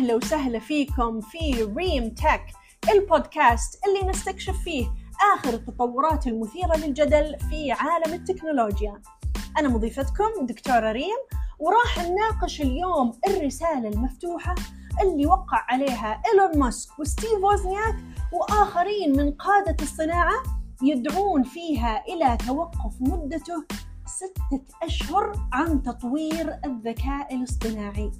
أهلا وسهلا فيكم في ريم تك البودكاست اللي نستكشف فيه آخر التطورات المثيرة للجدل في عالم التكنولوجيا. أنا مضيفتكم دكتورة ريم وراح نناقش اليوم الرسالة المفتوحة اللي وقع عليها إيلون ماسك وستيف ووزنياك وآخرين من قادة الصناعة يدعون فيها إلى توقف مدته ستة أشهر عن تطوير الذكاء الاصطناعي.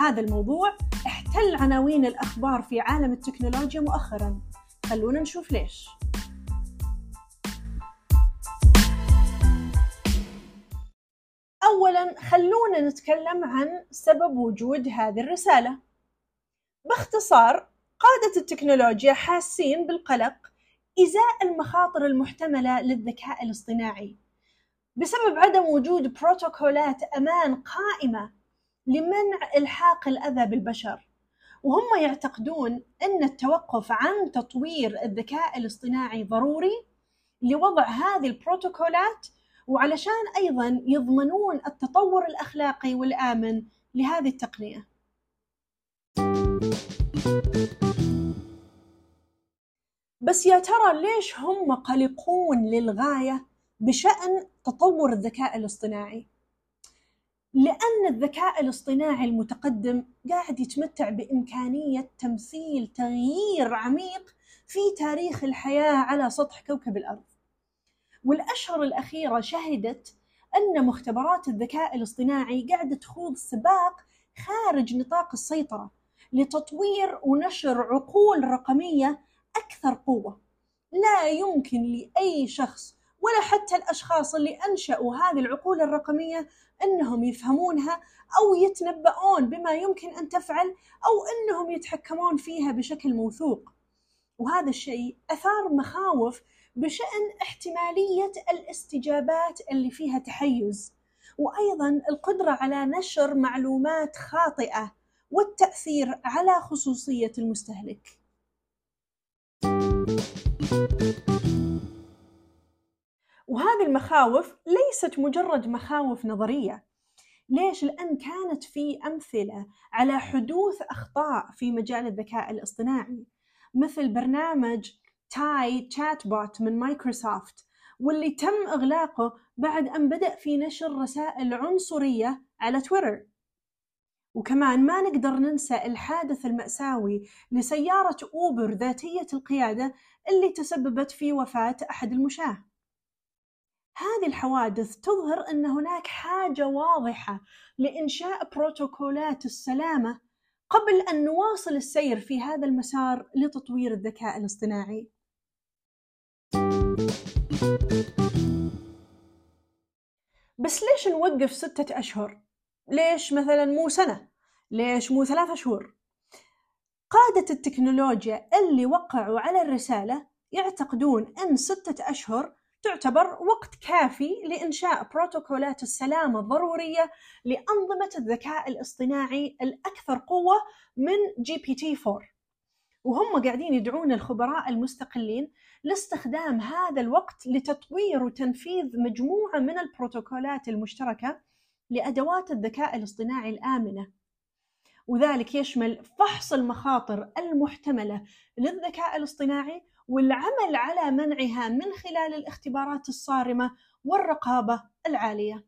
هذا الموضوع احتل عناوين الأخبار في عالم التكنولوجيا مؤخرا. خلونا نشوف ليش. أولا خلونا نتكلم عن سبب وجود هذه الرسالة. باختصار قادة التكنولوجيا حاسين بالقلق إزاء المخاطر المحتملة للذكاء الاصطناعي. بسبب عدم وجود بروتوكولات أمان قائمة لمنع إلحاق الأذى بالبشر وهم يعتقدون أن التوقف عن تطوير الذكاء الاصطناعي ضروري لوضع هذه البروتوكولات وعلشان أيضا يضمنون التطور الأخلاقي والآمن لهذه التقنية بس يا ترى ليش هم قلقون للغاية بشأن تطور الذكاء الاصطناعي؟ لأن الذكاء الاصطناعي المتقدم قاعد يتمتع بإمكانية تمثيل تغيير عميق في تاريخ الحياة على سطح كوكب الأرض. والأشهر الأخيرة شهدت أن مختبرات الذكاء الاصطناعي قاعدة تخوض سباق خارج نطاق السيطرة لتطوير ونشر عقول رقمية أكثر قوة. لا يمكن لأي شخص ولا حتى الأشخاص اللي أنشأوا هذه العقول الرقمية أنهم يفهمونها أو يتنبؤون بما يمكن أن تفعل أو أنهم يتحكمون فيها بشكل موثوق وهذا الشيء أثار مخاوف بشأن احتمالية الاستجابات اللي فيها تحيز وأيضا القدرة على نشر معلومات خاطئة والتأثير على خصوصية المستهلك. وهذه المخاوف ليست مجرد مخاوف نظرية. ليش؟ لأن كانت في أمثلة على حدوث أخطاء في مجال الذكاء الاصطناعي. مثل برنامج Tay chatbot من مايكروسوفت واللي تم إغلاقه بعد أن بدأ في نشر رسائل عنصرية على تويتر. وكمان ما نقدر ننسى الحادث المأساوي لسيارة أوبر ذاتية القيادة اللي تسببت في وفاة أحد المشاة. هذه الحوادث تظهر أن هناك حاجة واضحة لإنشاء بروتوكولات السلامة قبل أن نواصل السير في هذا المسار لتطوير الذكاء الاصطناعي. بس ليش نوقف ستة أشهر؟ ليش مثلا مو سنة؟ ليش مو ثلاثة شهور؟ قادة التكنولوجيا اللي وقعوا على الرسالة يعتقدون أن ستة أشهر تعتبر وقت كافي لإنشاء بروتوكولات السلامة الضرورية لأنظمة الذكاء الاصطناعي الأكثر قوة من GPT 4 وهم قاعدين يدعون الخبراء المستقلين لاستخدام هذا الوقت لتطوير وتنفيذ مجموعة من البروتوكولات المشتركة لأدوات الذكاء الاصطناعي الآمنة. وذلك يشمل فحص المخاطر المحتملة للذكاء الاصطناعي والعمل على منعها من خلال الاختبارات الصارمة والرقابة العالية.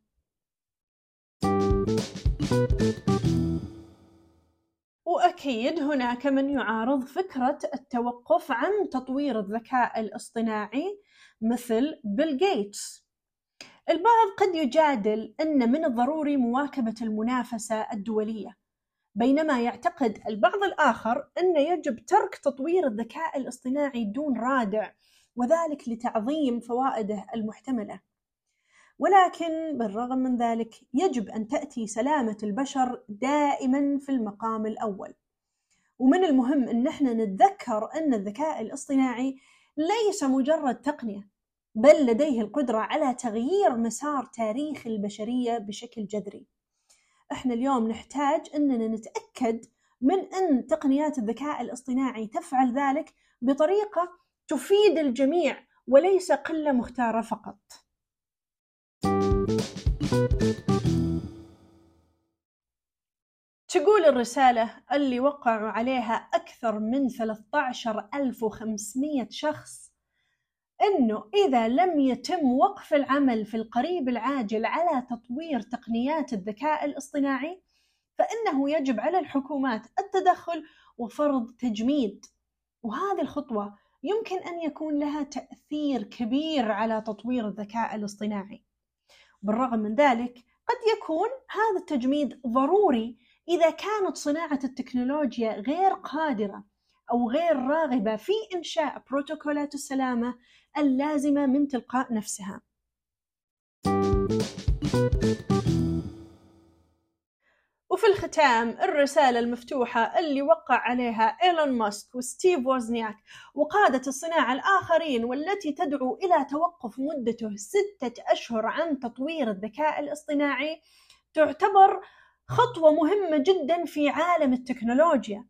وأكيد هناك من يعارض فكرة التوقف عن تطوير الذكاء الاصطناعي مثل بيل جيتس. البعض قد يجادل أن من الضروري مواكبة المنافسة الدولية بينما يعتقد البعض الآخر أن يجب ترك تطوير الذكاء الاصطناعي دون رادع وذلك لتعظيم فوائده المحتملة. ولكن بالرغم من ذلك يجب أن تأتي سلامة البشر دائما في المقام الأول. ومن المهم أن إحنا نتذكر أن الذكاء الاصطناعي ليس مجرد تقنية بل لديه القدرة على تغيير مسار تاريخ البشرية بشكل جذري. إحنا اليوم نحتاج إننا نتأكد من إن تقنيات الذكاء الاصطناعي تفعل ذلك بطريقة تفيد الجميع وليس قلة مختارة فقط. تقول الرسالة اللي وقعوا عليها أكثر من 13500 شخص أنه إذا لم يتم وقف العمل في القريب العاجل على تطوير تقنيات الذكاء الاصطناعي فإنه يجب على الحكومات التدخل وفرض تجميد. وهذه الخطوة يمكن أن يكون لها تأثير كبير على تطوير الذكاء الاصطناعي. بالرغم من ذلك قد يكون هذا التجميد ضروري إذا كانت صناعة التكنولوجيا غير قادرة أو غير راغبة في إنشاء بروتوكولات السلامة اللازمة من تلقاء نفسها. وفي الختام الرسالة المفتوحة اللي وقع عليها إيلون ماسك وستيف ووزنياك وقادة الصناعة الآخرين والتي تدعو إلى توقف مدته ستة أشهر عن تطوير الذكاء الاصطناعي تعتبر خطوة مهمة جدا في عالم التكنولوجيا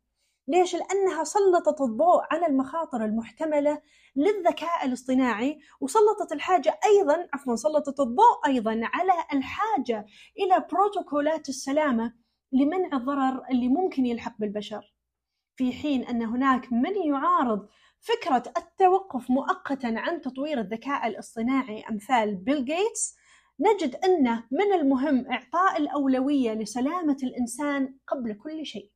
ليش؟ لأنها سلطت الضوء على المخاطر المحتملة للذكاء الاصطناعي وسلطت الحاجة أيضا عفوا سلطت الضوء أيضا على الحاجة إلى بروتوكولات السلامة لمنع الضرر اللي ممكن يلحق بالبشر في حين أن هناك من يعارض فكرة التوقف مؤقتا عن تطوير الذكاء الاصطناعي أمثال بيل جيتس نجد أنه من المهم إعطاء الأولوية لسلامة الإنسان قبل كل شيء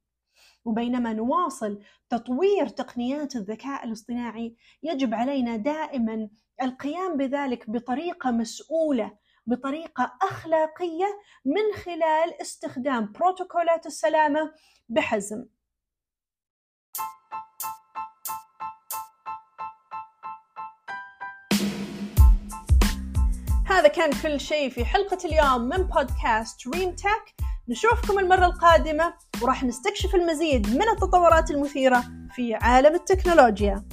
وبينما نواصل تطوير تقنيات الذكاء الاصطناعي يجب علينا دائما القيام بذلك بطريقة مسؤولة بطريقة أخلاقية من خلال استخدام بروتوكولات السلامة بحزم. هذا كان كل شيء في حلقة اليوم من بودكاست ريم تك نشوفكم المرة القادمة وراح نستكشف المزيد من التطورات المثيرة في عالم التكنولوجيا.